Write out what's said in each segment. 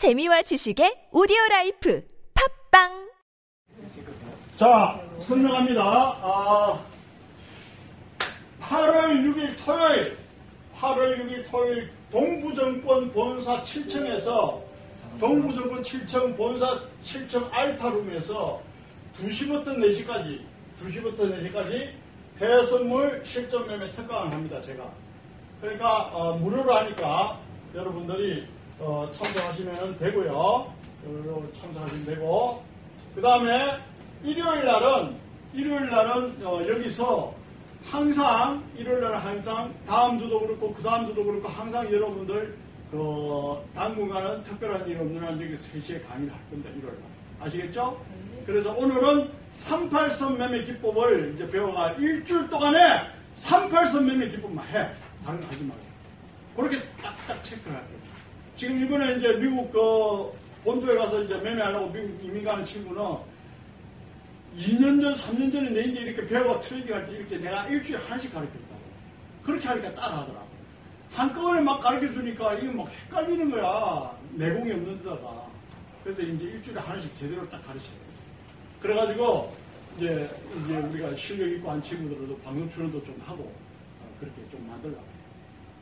재미와 지식의 오디오 라이프 팟빵 자, 설명합니다. 아, 8월 6일 토요일, 8월 6일 토요일 동부증권 본사 7층에서 동부증권 7층 본사 7층 알파룸에서 2시부터 4시까지, 2시부터 4시까지 해외선물 실전 매매 특강을 합니다, 제가. 그러니까, 어, 무료로 하니까 여러분들이 어, 참석하시면 되고요. 무료로 참석하시면 되고, 그 다음에 일요일 날은 일요일 날은 어, 여기서 항상 일요일 날은 항상 다음 주도 그렇고 그 다음 주도 그렇고 항상 여러분들 그 당분간은 특별한 일 없는 한 여기 3시에 강의를 할 건데 일요일 날 아시겠죠? 그래서 오늘은 38선 매매 기법을 이제 배워가 일주일 동안에 38선 매매 기법만 해 다른 거 하지 말고 그렇게 딱딱 체크를 할게요. 지금 이번에 이제 미국 그 본토에 가서 이제 매매하려고 미국 이민 가는 친구는 2년 전, 3년 전에 내 이제 이렇게 배우가 trading 할 때 이렇게 내가 일주일에 하나씩 가르쳤다고. 그렇게 하니까 따라 하더라고. 한꺼번에 막 가르쳐 주니까 이게 막 헷갈리는 거야. 내공이 없는 데다가. 그래서 이제 일주일에 하나씩 제대로 딱 가르쳐야 되겠어. 그래가지고 이제, 이제 우리가 실력 있고 한 친구들도 방송 출연도 좀 하고 어, 그렇게 좀 만들려고.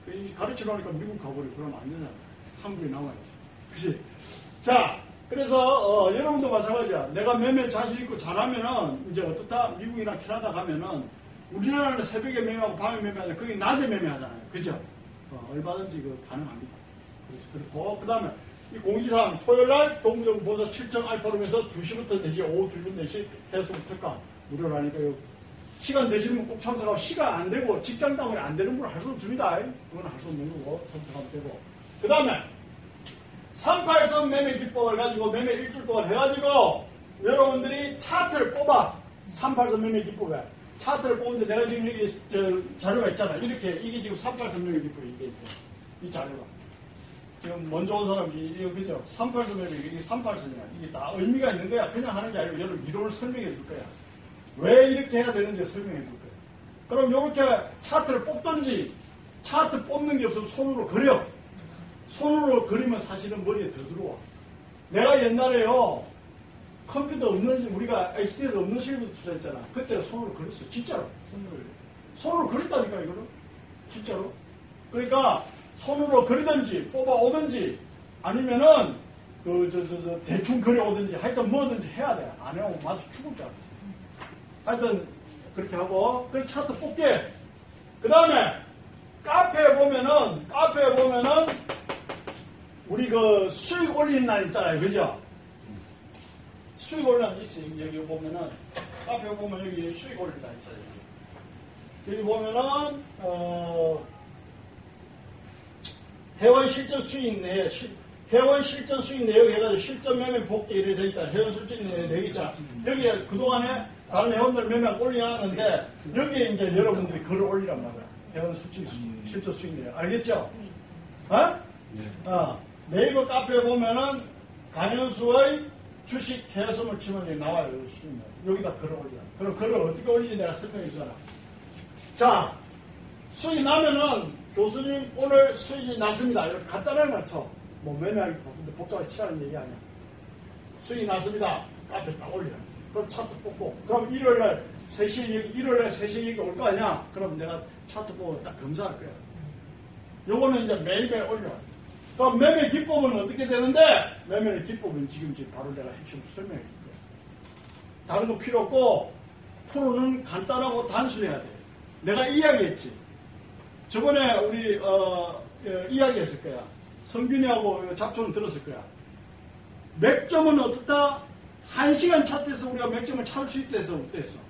그 가르쳐 놓으니까 미국 가버리고 그러면 안 되잖아. 한국에 나와야지. 그치? 자, 그래서 어, 여러분도 마찬가지야. 내가 매매 자신 있고 잘하면은 이제 어떻다 미국이나 캐나다 가면은 우리나라는 새벽에 매매하고 밤에 매매하잖아요. 거기 낮에 매매하잖아요. 그죠? 어, 얼마든지 그 가능합니다. 그렇고 그 다음에 이 공지사항 토요일 날 동부정 보사 7층 알파룸에서 2시부터 4시 오후 2시 4시 해수부 특강 무료로 하니까 요. 시간 되시면 꼭 참석하고 시간 안 되고 직장 때문에 안 되는 분은 할 수 없습니다. 그건 할 수 없는 거고 참석하면 되고 그 다음에 38선 매매 기법을 가지고 매매 일주일 동안 해가지고 여러분들이 차트를 뽑아. 38선 매매 기법에. 차트를 뽑는데 내가 지금 여기 저 자료가 있잖아 이렇게 이게 지금 38선 매매 기법 이게 있어 이 자료가. 지금 먼저 온 사람이 이거 그죠? 38선 매매 이게 38선이야. 이게 다 의미가 있는 거야. 그냥 하는 게 아니고 여러분 이론을 설명해 줄 거야. 왜 이렇게 해야 되는지 설명해 줄 거야. 그럼 이렇게 차트를 뽑든지 차트 뽑는 게 없으면 손으로 그려 손으로 그리면 사실은 머리에 더 들어와. 내가 옛날에요, 컴퓨터 없는, 우리가 HD에서 없는 실부터 투자했잖아. 그때는 손으로 그렸어. 진짜로. 손으로. 손으로 그렸다니까, 이거를. 진짜로. 그러니까, 손으로 그리든지, 뽑아오든지, 아니면은, 그, 저, 저, 저, 대충 그려오든지, 하여튼 뭐든지 해야 돼. 안 해오면 마치 죽을 줄 알았어. 하여튼, 그렇게 하고, 그 차트 뽑게. 그 다음에, 카페에 보면은, 카페에 보면은, 우리 그 수익 올리는 날 있잖아요. 그죠? 수익 올리는 날 있어요. 여기 보면은, 카페 보면 여기 수익 올리는 날 있잖아요. 여기 보면은, 어, 회원 실전 수익 내, 시, 회원 실전 수익 내역 해가지고 실전 매매 복귀 돼 있다. 회원 실전 내역 있잖아. 여기에 그동안에 다른 회원들 매매가 올려놨는데, 여기에 이제 여러분들이 글을 올리란 말이야. 회원 수익, 실전 수익 내역. 알겠죠? 어? 네. 어, 네이버 카페에 보면은 강현수의 주식 해석을 치면 나와요. 여기 수익 여기다 글을 올려. 그럼 글을 어떻게 올리지 내가 설명해 주잖아. 자, 수익이 나면은 교수님 오늘 수익이 났습니다. 이렇게 거 쳐. 뭐 매매하기 바쁜데 복잡하게 치라는 얘기 아니야. 수익이 났습니다. 카페에 딱 올려. 그럼 차트 뽑고. 그럼 일요일날 3시에 여기, 일요일날 3시에 여기 올 거 아니야? 그럼 내가 차트 보고 딱 검사할 거야. 요거는 이제 매일매일 올려. 그럼 매매 기법은 어떻게 되는데 매매 기법은 지금 지금 바로 내가 핵심 설명해 줄 거예요. 다른 거 필요 없고 프로는 간단하고 단순해야 돼. 내가 이야기했지. 저번에 우리 어, 어, 이야기했을 거야. 성균이하고 잡초는 들었을 거야. 맥점은 어떻다? 한 시간 차트에서 우리가 맥점을 찾을 수 있다 해서 어땠어?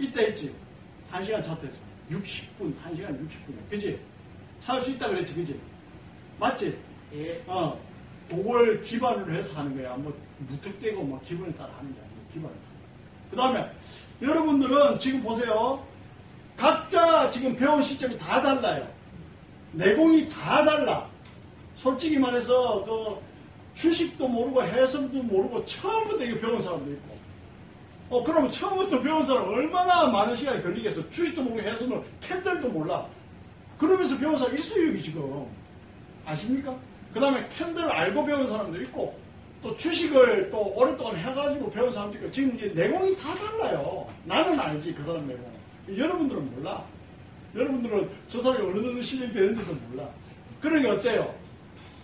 이때 했지. 한 시간 차트에서 60분, 한 시간 60분이야. 그지? 찾을 수 있다 그랬지, 그지? 맞지? 예. 어, 그걸 기반으로 해서 하는 거야. 뭐, 무턱대고 뭐, 기분에 따라 하는 게 아니고, 기반으로. 그 다음에, 여러분들은 지금 보세요. 각자 지금 배운 시점이 다 달라요. 내공이 다 달라. 솔직히 말해서, 그, 주식도 모르고 해석도 모르고 처음부터 이거 배운 사람도 있고. 어, 그러면 처음부터 배운 사람 얼마나 많은 시간이 걸리겠어. 주식도 모르고 해선도 캔들도 몰라. 그러면서 배운 사람 있어요, 여기 지금. 아십니까? 그 다음에 캔들을 알고 배운 사람도 있고, 또 주식을 또 오랫동안 해가지고 배운 사람도 있고, 지금 이제 내공이 다 달라요. 나는 알지, 그 사람 내공. 여러분들은 몰라. 여러분들은 저 사람이 어느 정도 실력이 되는지도 몰라. 그러니 어때요?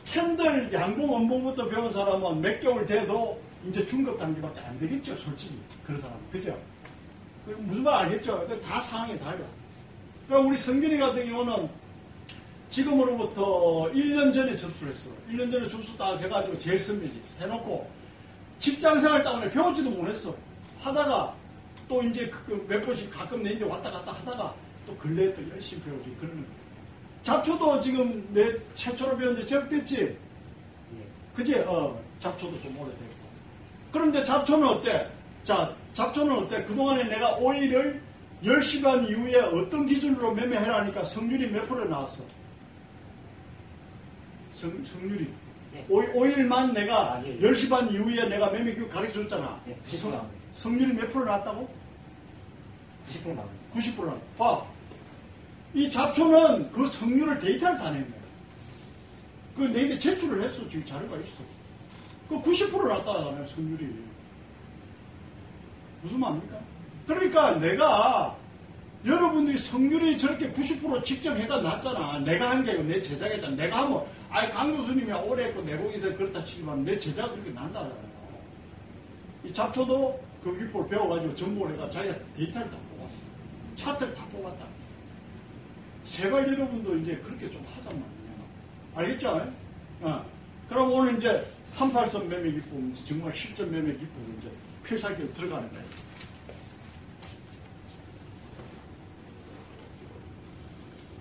캔들 양봉 음봉부터 배운 사람은 몇 개월 돼도 이제 중급 단계밖에 안 되겠죠, 솔직히. 그런 사람. 그죠? 그 무슨 말 알겠죠? 그다 상황이 달라. 그러니까 우리 성균이 같은 경우는 지금으로부터 1년 전에 접수를 했어. 1년 전에 접수 딱 해가지고 제일 선배지. 해놓고 직장 생활 때문에 배우지도 못했어. 하다가 또 이제 그몇 번씩 가끔 내 이제 왔다 갔다 하다가 또 근래에 또 열심히 배우지. 그러는. 잡초도 지금 내 최초로 배운 지 적됐지? 예. 그지? 어, 잡초도 좀 오래됐고. 그런데 잡초는 어때? 자, 잡초는 어때? 그동안에 내가 오일을 10시간 이후에 어떤 기준으로 매매해라니까 성률이 몇 프로 나왔어? 성, 성률이. 예. 오일, 오일만 내가 아, 예, 예. 10시 반 이후에 내가 매매 교육 가르쳐 줬잖아. 예, 90% 성, 나옵니다. 성률이 몇 프로 나왔다고? 90% 나옵니다. 90% 나왔 봐. 이 잡초는 그 성률을 데이터를 다 낸 거야. 그 내게 제출을 했어. 지금 자료가 있어. 그 90% 났다잖아요, 성률이. 무슨 말입니까? 그러니까 내가 여러분들이 성률이 저렇게 90% 측정해가 났잖아. 내가 한 게 아니고 내 제자가 있잖아. 내가 하면, 아이, 강 교수님이 오래 했고 내공에서 그렇다 치지만 내 제자가 그렇게 난다잖아요. 이 잡초도 그 기법을 배워가지고 전공을 해가 자기가 데이터를 다 뽑았어. 차트를 다 뽑았다. 제발 여러분도 이제 그렇게 좀 하자 말이야. 알겠죠? 어. 그럼 오늘 이제 38선 매매 기법, 정말 실전 매매 기법 이제 필살기로 들어가는 거예요.